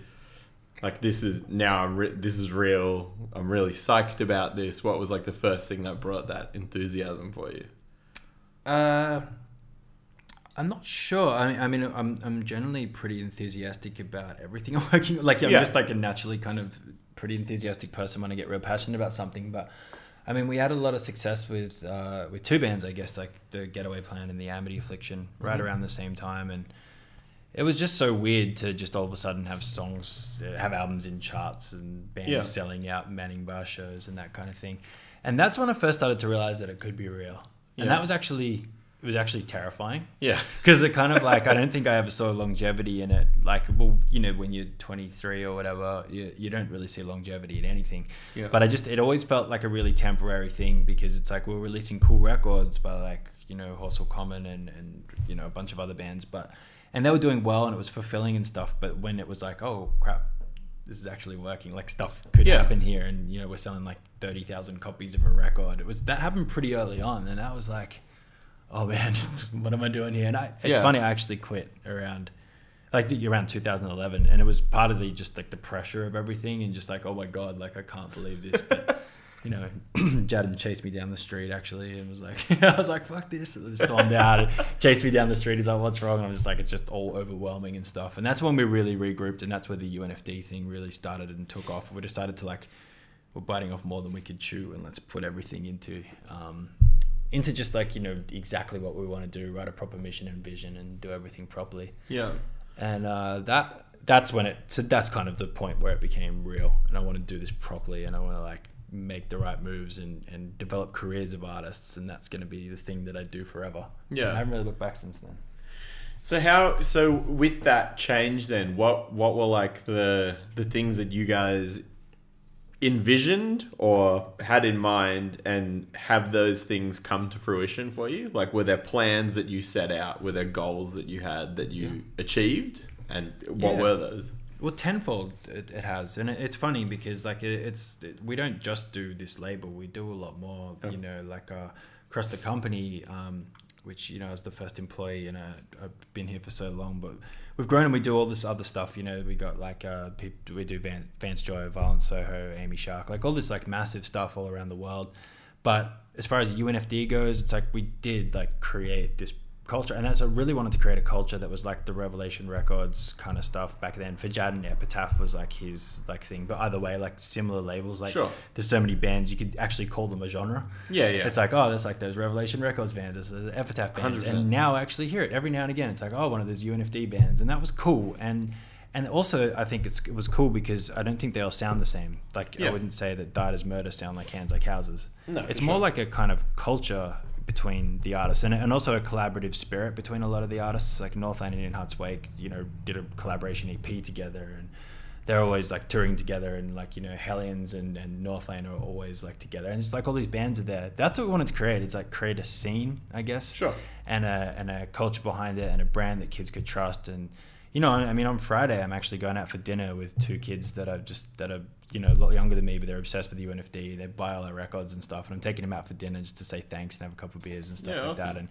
like this is now I'm re- this is real. I'm really psyched about this. What was like the first thing that brought that enthusiasm for you? Uh, I'm not sure. I mean, I mean, I'm I'm generally pretty enthusiastic about everything I'm working. Like I'm Yeah. just like a naturally kind of pretty enthusiastic person when I get real passionate about something. But I mean, we had a lot of success with uh, with two bands, I guess, like the Getaway Plan and the Amity Affliction, right Mhm. around the same time, and it was just so weird to just all of a sudden have songs, uh, have albums in charts, and bands Yeah. selling out Manning Bar shows and that kind of thing. And that's when I first started to realize that it could be real. And Yeah. that was actually it was actually terrifying Yeah. because it kind of like I don't think I ever saw longevity in it. Like, well, you know, when you're 23 or whatever, you, you don't really see longevity in anything. Yeah. But I just it always felt like a really temporary thing because it's like we're releasing cool records by like you know Horsell Common and and you know a bunch of other bands, but and they were doing well and it was fulfilling and stuff. But when it was like, oh crap. This is actually working. Like stuff could Yeah. happen here, and you know we're selling like thirty thousand copies of a record. It was that happened pretty early on, and that was like, oh man, what am I doing here? And I, it's Yeah. funny, I actually quit around like around 2011, and it was part of the just like the pressure of everything, and just like, oh my god, like I can't believe this. But you know, Jaddan chased me down the street actually, and was like, I was like, fuck this, and stormed out, and chased me down the street. He's like, what's wrong? And I'm just like, it's just all overwhelming and stuff. And that's when we really regrouped, and that's where the UNFD thing really started and took off. We decided to like we're biting off more than we could chew and let's put everything into um, into just like you know exactly what we want to do write a proper mission and vision and do everything properly. Yeah. and uh, that that's when it so that's kind of the point where it became real. And i want to do this properly and i want to like make the right moves and, and develop careers of artists. And that's going to be the thing that i do forever. Yeah. And i haven't really looked back since then. So how so with that change then what what were like the the things that you guys envisioned or had in mind and have those things come to fruition for you? Like were there plans that you set out? Were there goals that you had that you achieved? And what Yeah. were those? Well, tenfold it, it has, and it, it's funny because like it, it's it, we don't just do this label; we do a lot more. Yeah. You know, like uh, across the company, um, which you know, as the first employee, and uh, I've been here for so long, but we've grown and we do all this other stuff. You know, we got like uh, we do Van, Vance Joy, Violent Soho, Amy Shark, like all this like massive stuff all around the world. But as far as UNFD goes, it's like we did like create this culture, and that's I really wanted to create a culture that was like the Revelation Records kind of stuff back then. For Jaddan Epitaph was like his like thing, but either way, like similar labels. Like Sure. there's so many bands you could actually call them a genre. Yeah, yeah. It's like oh, there's like those Revelation Records bands, there's the Epitaph bands, 100%. and now I actually hear it every now and again. It's like oh, one of those UNFD bands, and that was cool. And and also I think it's, it was cool because I don't think they all sound the same. Like Yeah. I wouldn't say that Died as Murder sound like Hands Like Houses. No, it's sure. more like a kind of culture between the artists and, and also a collaborative spirit between a lot of the artists. Like north Northlane and In Hearts Wake, you know, did a collaboration EP together and they're always like touring together and like, you know, Hellions and, and Northlane are always like together. And it's like all these bands are there. That's what we wanted to create. It's like create a scene, I guess. Sure. And a, and a culture behind it and a brand that kids could trust. And, you know, I mean, on Friday, I'm actually going out for dinner with two kids that are just, that are, you know, a lot younger than me, but they're obsessed with UNFD. They buy all our records and stuff. And I'm taking them out for dinner just to say thanks and have a couple of beers and stuff Yeah, like awesome. that. And,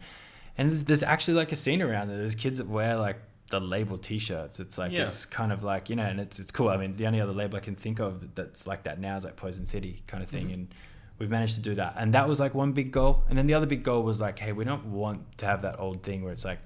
and there's, there's actually like a scene around it. There's kids that wear like the label t-shirts. It's like, Yeah. it's kind of like, you know, and it's, it's cool. I mean, the only other label I can think of that's like that now is like Poison City kind of thing. Mhm. And we've managed to do that. And that was like one big goal. And then the other big goal was like, hey, we don't want to have that old thing where it's like,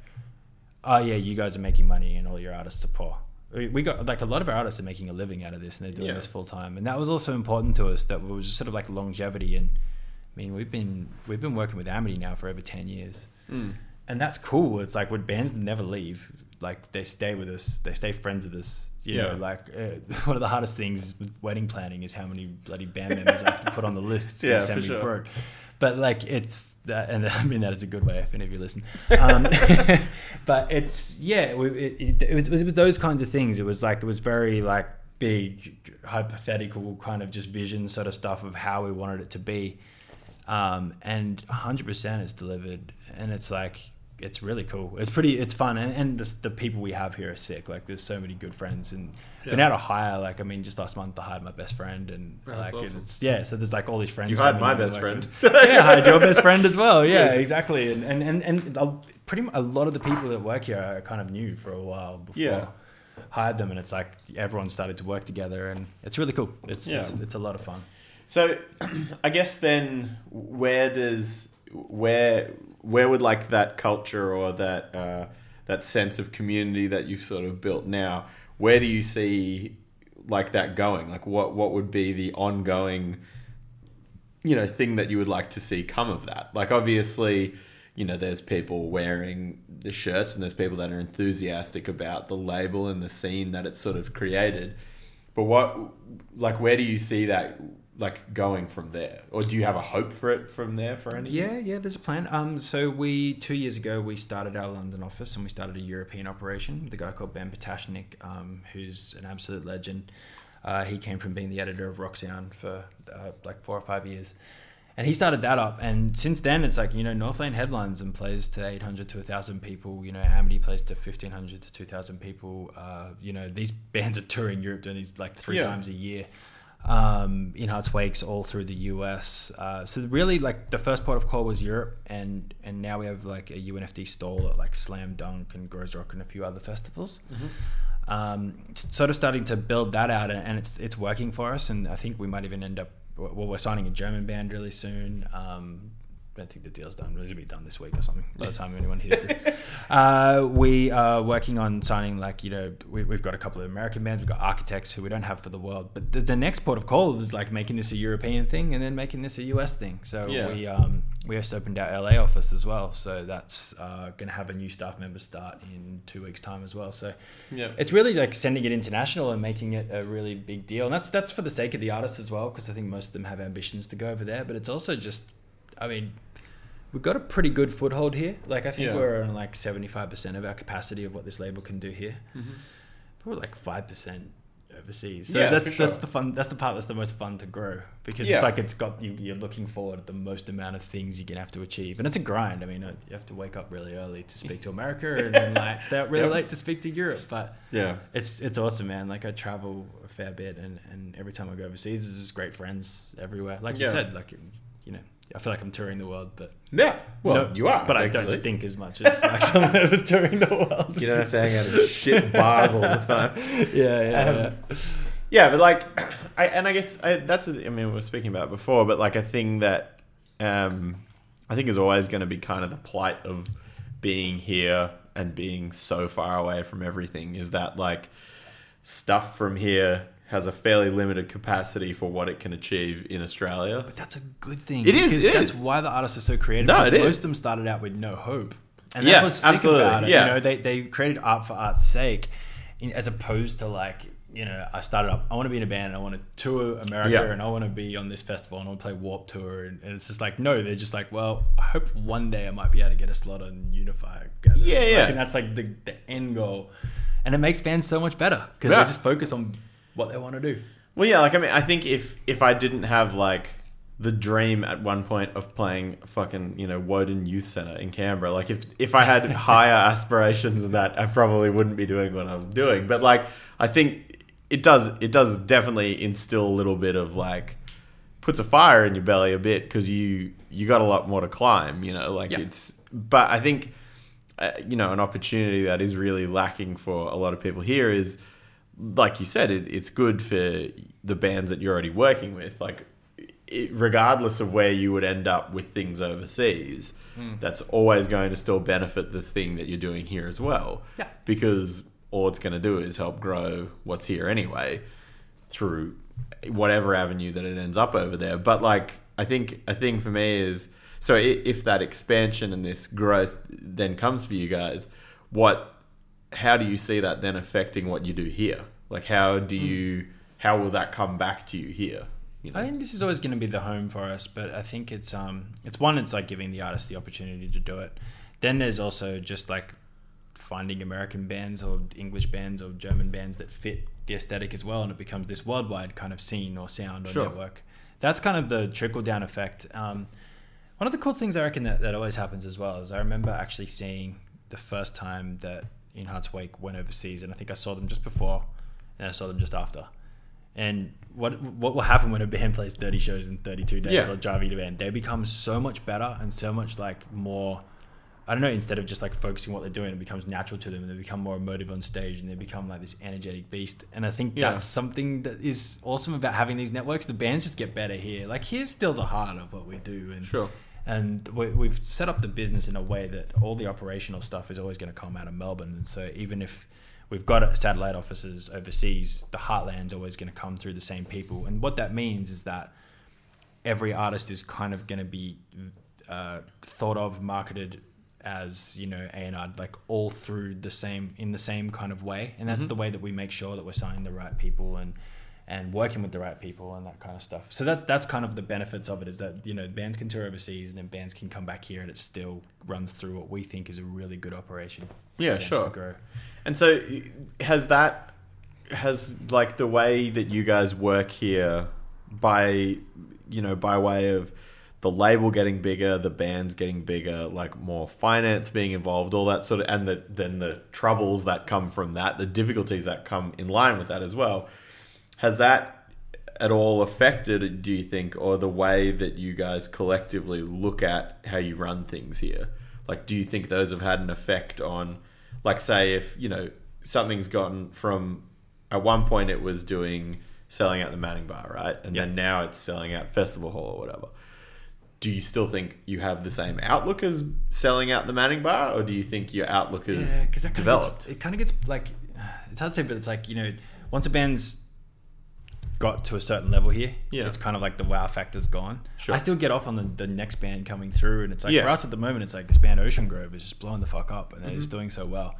oh yeah, you guys are making money and all your artists are poor. We we got like a lot of our artists are making a living out of this and they're doing Yeah. this full time, and that was also important to us. That it was just sort of like longevity. And I mean, we've been we've been working with Amity now for over ten years, Mm. and that's cool. It's like when bands never leave, like they stay with us, they stay friends with us. You Yeah. know, like uh, one of the hardest things with wedding planning is how many bloody band members I have to put on the list. It's gonna Yeah, send for me sure. broke. But like it's that, and I mean that is a good way if any of you listen. Um, but it's yeah, it, it, it, was, it was those kinds of things. It was like it was very like big hypothetical kind of just vision sort of stuff of how we wanted it to be, um, and 100% it's delivered, and it's like it's really cool. It's pretty, it's fun, and, and the, the people we have here are sick. Like there's so many good friends, and been Yeah. able to hire. Like I mean, just last month I hired my best friend, and that's like awesome. it's yeah. So there's like all these friends. You hired coming my in and best working. friend. yeah, I hired your best friend as well. Yeah, Yes. exactly. And and and, and a- pretty much a lot of the people that work here are kind of new for a while before. Yeah. Hired them, and it's like everyone started to work together, and it's really cool. It's Yeah. it's, it's a lot of fun. So, I guess then, where does where where would like that culture or that uh, that sense of community that you've sort of built now? Where do you see like that going? Like, what what would be the ongoing, you know, thing that you would like to see come of that? Like, obviously, you know, there's people wearing the shirts, and there's people that are enthusiastic about the label and the scene that it's sort of created. But what, like, where do you see that like going from there, or do you have a hope for it from there for any? Yeah, yeah, there's a plan. Um, so we two years ago we started our London office and we started a European operation with a guy called Ben Patashnik, um, who's an absolute legend. Uh, he came from being the editor of Rock Sound for uh, like four or five years, and he started that up. And since then, it's like you know Northlane headlines and plays to 800 to 1,000 people. You know Amity plays to 1,500 to 2,000 people. Uh, you know these bands are touring Europe doing these like three Yeah. times a year um, in Hearts Wakes all through the US. Uh, so really, like the first port of call was Europe, and and now we have like a UNFD stall at like Slam Dunk and Groezrock and a few other festivals. Um, sort of starting to build that out, and, and it's it's working for us. And I think we might even end up. Well, we're signing a German band really soon. Um, don't think the deal's done. It'll be done this week or something. By the time anyone hears this, uh, we are working on signing like you know we, we've got a couple of American bands. We've got Architects who we don't have for the world, but the, the next port of call is like making this a European thing and then making this a US thing. So Yeah. we um, we just opened our LA office as well. So that's uh, going to have a new staff member start in two weeks time as well. So Yeah. it's really like sending it international and making it a really big deal. And that's that's for the sake of the artists as well, because I think most of them have ambitions to go over there. But it's also just, I mean, we've got a pretty good foothold here. Like I think Yeah. we're on like seventy five percent of our capacity of what this label can do here. Mm-hmm. Probably like five percent overseas. So Yeah, that's sure. that's the fun. That's the part that's the most fun to grow because Yeah. it's like it's got you. You're looking forward to the most amount of things you can have to achieve, and it's a grind. I mean, uh, you have to wake up really early to speak to America, and then like stay up really Yep. late to speak to Europe. But Yeah. it's it's awesome, man. Like I travel a fair bit, and, and every time I go overseas, there's just great friends everywhere. Like you said, like you know, I feel like I'm touring the world, but Yeah. Well, no- you are. but I don't stink as much as like someone that was touring the world. You don't have to hang out in shit bars all the time. yeah, yeah, Um, yeah. Yeah, but like, I and I guess I, that's. A, I mean, we were speaking about before, but like a thing that um, I think is always going to be kind of the plight of being here and being so far away from everything is that like stuff from here has a fairly limited capacity for what it can achieve in Australia. But that's a good thing. It is, it that's is. why the artists are so creative. No, it most is. of them started out with no hope, and Yeah, that's what's sick absolutely, about it. yeah. You know, they they created art for art's sake, in, as opposed to like you know, I started up. I want to be in a band. and I want to tour America, Yeah. and I want to be on this festival, and I want to play Warp Tour, and, and it's just like no, they're just like, well, I hope one day I might be able to get a slot on Unify. Yeah, Like, yeah. and that's like the the end goal, and it makes bands so much better because Yeah. they just focus on what they want to do. Well, yeah, like I mean, I think if if I didn't have like the dream at one point of playing fucking you know Woden Youth Center in Canberra, like if if I had higher aspirations than that, I probably wouldn't be doing what I was doing. But like, I think it does it does definitely instill a little bit of like puts a fire in your belly a bit because you you got a lot more to climb. You know, like Yeah. it's. But I think uh, you know an opportunity that is really lacking for a lot of people here is like you said it, it's good for the bands that you're already working with like it, regardless of where you would end up with things overseas hmm. that's always going to still benefit the thing that you're doing here as well Yeah. because all it's going to do is help grow what's here anyway through whatever avenue that it ends up over there. But like, I think a thing for me is so if that expansion and this growth then comes for you guys, what, how do you see that then affecting what you do here? Like, how do you, how will that come back to you here? You know? I think this is always going to be the home for us, but I think it's um it's one it's like giving the artist the opportunity to do it. Then there's also just like finding American bands or English bands or German bands that fit the aesthetic as well, and it becomes this worldwide kind of scene or sound or Sure. network. That's kind of the trickle down effect. Um, one of the cool things I reckon that, that always happens as well is I remember actually seeing the first time that In Hearts Wake went overseas, and I think I saw them just before, and I saw them just after. And what what will happen when a band plays 30 shows in 32 days Yeah. or driving a band? They become so much better and so much like more. I don't know. Instead of just like focusing what they're doing, it becomes natural to them, and they become more emotive on stage, and they become like this energetic beast. And I think Yeah. that's something that is awesome about having these networks. The bands just get better here. Like here's still the heart of what we do, and Sure. And we, we've set up the business in a way that all the operational stuff is always going to come out of Melbourne. And so even if we've got satellite offices overseas, the heartland's always going to come through the same people. And what that means is that every artist is kind of going to be uh, thought of, marketed as you know A and R, like all through the same in the same kind of way. And that's the way that we make sure that we're signing the right people and and working with the right people and that kind of stuff. So that that's kind of the benefits of it is that you know bands can tour overseas and then bands can come back here and it still runs through what we think is a really good operation. Yeah, sure. To grow. And so has that has like the way that you guys work here by you know by way of the label getting bigger, the bands getting bigger, like more finance being involved, all that sort of, and the, then the troubles that come from that, the difficulties that come in line with that as well. Has that at all affected, do you think, or the way that you guys collectively look at how you run things here? Like, do you think those have had an effect on, like, say, if, you know, something's gotten from, at one point it was doing, selling out the Manning Bar, right? And then now it's selling out Festival Hall or whatever. Do you still think you have the same outlook as selling out the Manning Bar, or do you think your outlook is Yeah, that developed? Gets, it kind of gets like it's hard to say, but it's like you know, once a band's got to a certain level here, Yeah. it's kind of like the wow factor's gone. Sure. I still get off on the, the next band coming through, and it's like Yeah. for us at the moment, it's like this band Ocean Grove is just blowing the fuck up, and they're Mm-hmm. just doing so well.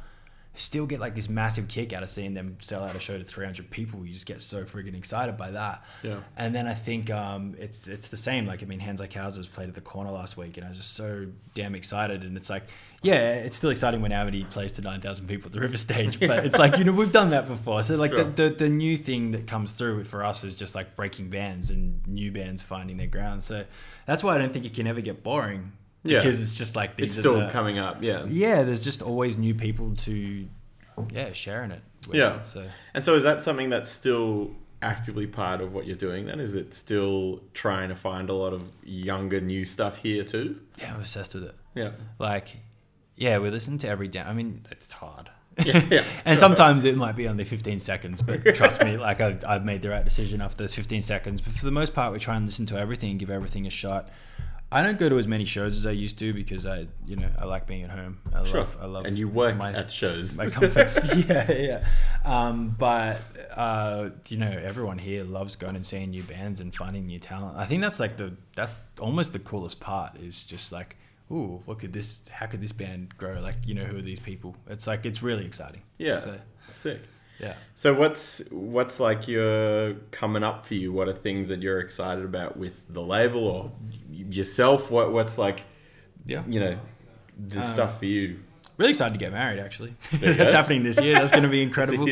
Still get like this massive kick out of seeing them sell out a show to 300 people. You just get so freaking excited by that. Yeah. And then I think um, it's it's the same. Like I mean, Hands Like Houses played at the corner last week, and I was just so damn excited. And it's like, yeah, it's still exciting when Amity plays to nine thousand people at the River Stage, but it's like you know we've done that before. So like Sure. the, the the new thing that comes through for us is just like breaking bands and new bands finding their ground. So that's why I don't think it can ever get boring Yeah. because it's just like these It's are still the- coming up, yeah. yeah. There's just always new people to yeah sharing it. With, Yeah. So And so is that something that's still actively part of what you're doing then? Is it still trying to find a lot of younger new stuff here too? yeah, I'm obsessed with it. Yeah. Like, yeah, we listen to every down. I mean, it's hard. Yeah. yeah And sure. sometimes it might be only 15 seconds, but trust me, like I've, I've made the right decision after those 15 seconds. But for the most part, we try and listen to everything and give everything a shot. I don't go to as many shows as I used to because I, you know, I like being at home. I Sure. love, I love. and you work my, at shows. my comforts. yeah, yeah. Um, but uh, you know, everyone here loves going and seeing new bands and finding new talent. I think that's like the that's almost the coolest part is just like, ooh, what could this? How could this band grow? Like, you know, who are these people? It's like it's really exciting. yeah. So, Sick. yeah. So what's what's like your coming up for you? What are things that you're excited about with the label or yourself? What what's like Yeah. you know the Um, stuff for you? Really excited to get married. Actually, that's happening this year. That's going to be incredible.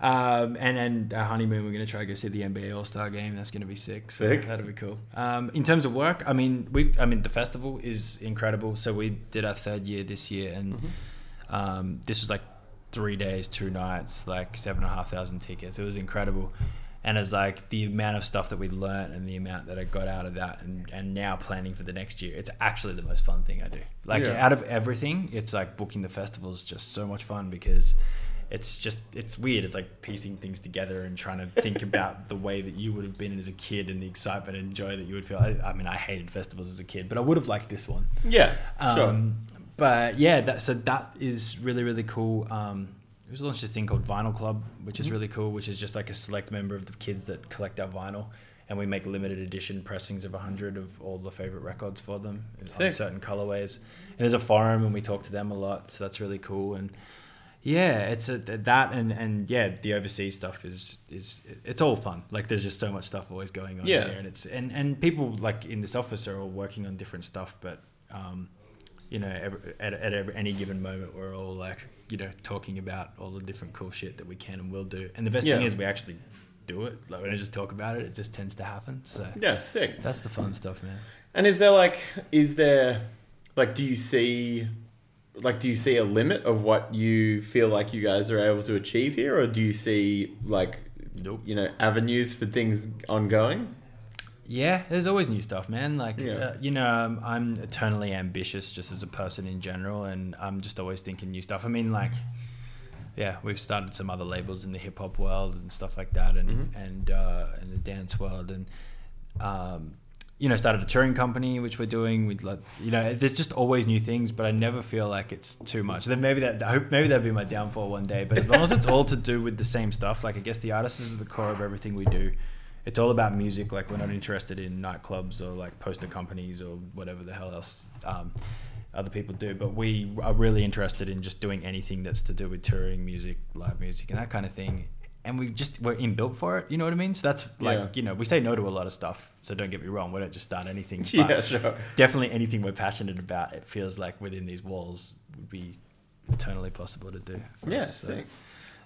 Um, and then our honeymoon, we're going to try to go see the NBA All Star game. That's going to be sick. So Sick. that'll be cool. Um, in terms of work, I mean, we, I mean, the festival is incredible. So we did our third year this year, and Mm-hmm. um, this was like three days, two nights, like seven and a half thousand tickets. It was incredible. And it's like the amount of stuff that we learned and the amount that I got out of that, and, and now planning for the next year, it's actually the most fun thing I do. Like Yeah. out of everything, it's like booking the festival is just so much fun because it's just it's weird. It's like piecing things together and trying to think about the way that you would have been as a kid and the excitement and joy that you would feel. I, I mean, I hated festivals as a kid, but I would have liked this one. Yeah. Sure. Um, But yeah, that, so that is really really cool. Um, was launched a thing called Vinyl Club, which Mm-hmm. is really cool. Which is just like a select member of the kids that collect our vinyl, and we make limited edition pressings of hundred of all the favorite records for them in on certain colorways. And there's a forum, and we talk to them a lot, so that's really cool. And yeah, it's a that and and yeah, the overseas stuff is is it's all fun. Like there's just so much stuff always going on Yeah. here, and it's and and people like in this office are all working on different stuff, but um, you know, every, at at every, any given moment, we're all like you know talking about all the different cool shit that we can and will do. And the best thing is we actually do it. Like when I just talk about it, it just tends to happen. So yeah. Sick. that's the fun stuff, man. And is there like is there like do you see like do you see a limit of what you feel like you guys are able to achieve here or do you see like Nope. you know avenues for things ongoing? Yeah, there's always new stuff, man. Like, Yeah. uh, you know, um, I'm eternally ambitious just as a person in general, and I'm just always thinking new stuff. I mean, like, yeah, we've started some other labels in the hip hop world and stuff like that, and Mhm. and uh, in the dance world, and um, you know, started a touring company, which we're doing. We like, you know, there's just always new things, but I never feel like it's too much. Then maybe that I hope maybe that'll be my downfall one day. But as long as it's all to do with the same stuff, like I guess the artist is at the core of everything we do. It's all about music. Like we're not interested in nightclubs or like poster companies or whatever the hell else um, other people do. But we are really interested in just doing anything that's to do with touring music, live music, and that kind of thing. and we just we're inbuilt for it. You know what I mean? So that's like Yeah. you know we say no to a lot of stuff. So don't get me wrong, we don't just start anything. But Yeah, sure. definitely anything we're passionate about. It feels like within these walls would be eternally possible to do. Yeah, us. So, sick.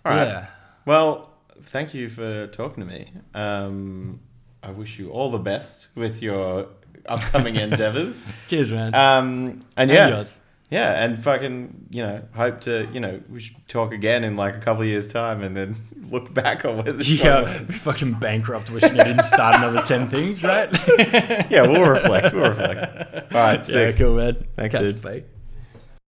All right. Yeah. Well, thank you for talking to me. Um, I wish you all the best with your upcoming endeavors. Cheers, man. Um, and And yeah, yours. yeah, and fucking, you know, hope to, you know, we should talk again in like a couple of years' time, and then look back on where this Yeah, we fucking bankrupt wishing I didn't start another 10 things, right? yeah, we'll reflect. We'll reflect. All right, yeah, sick. cool, man. Thanks, Catch dude. you, bye.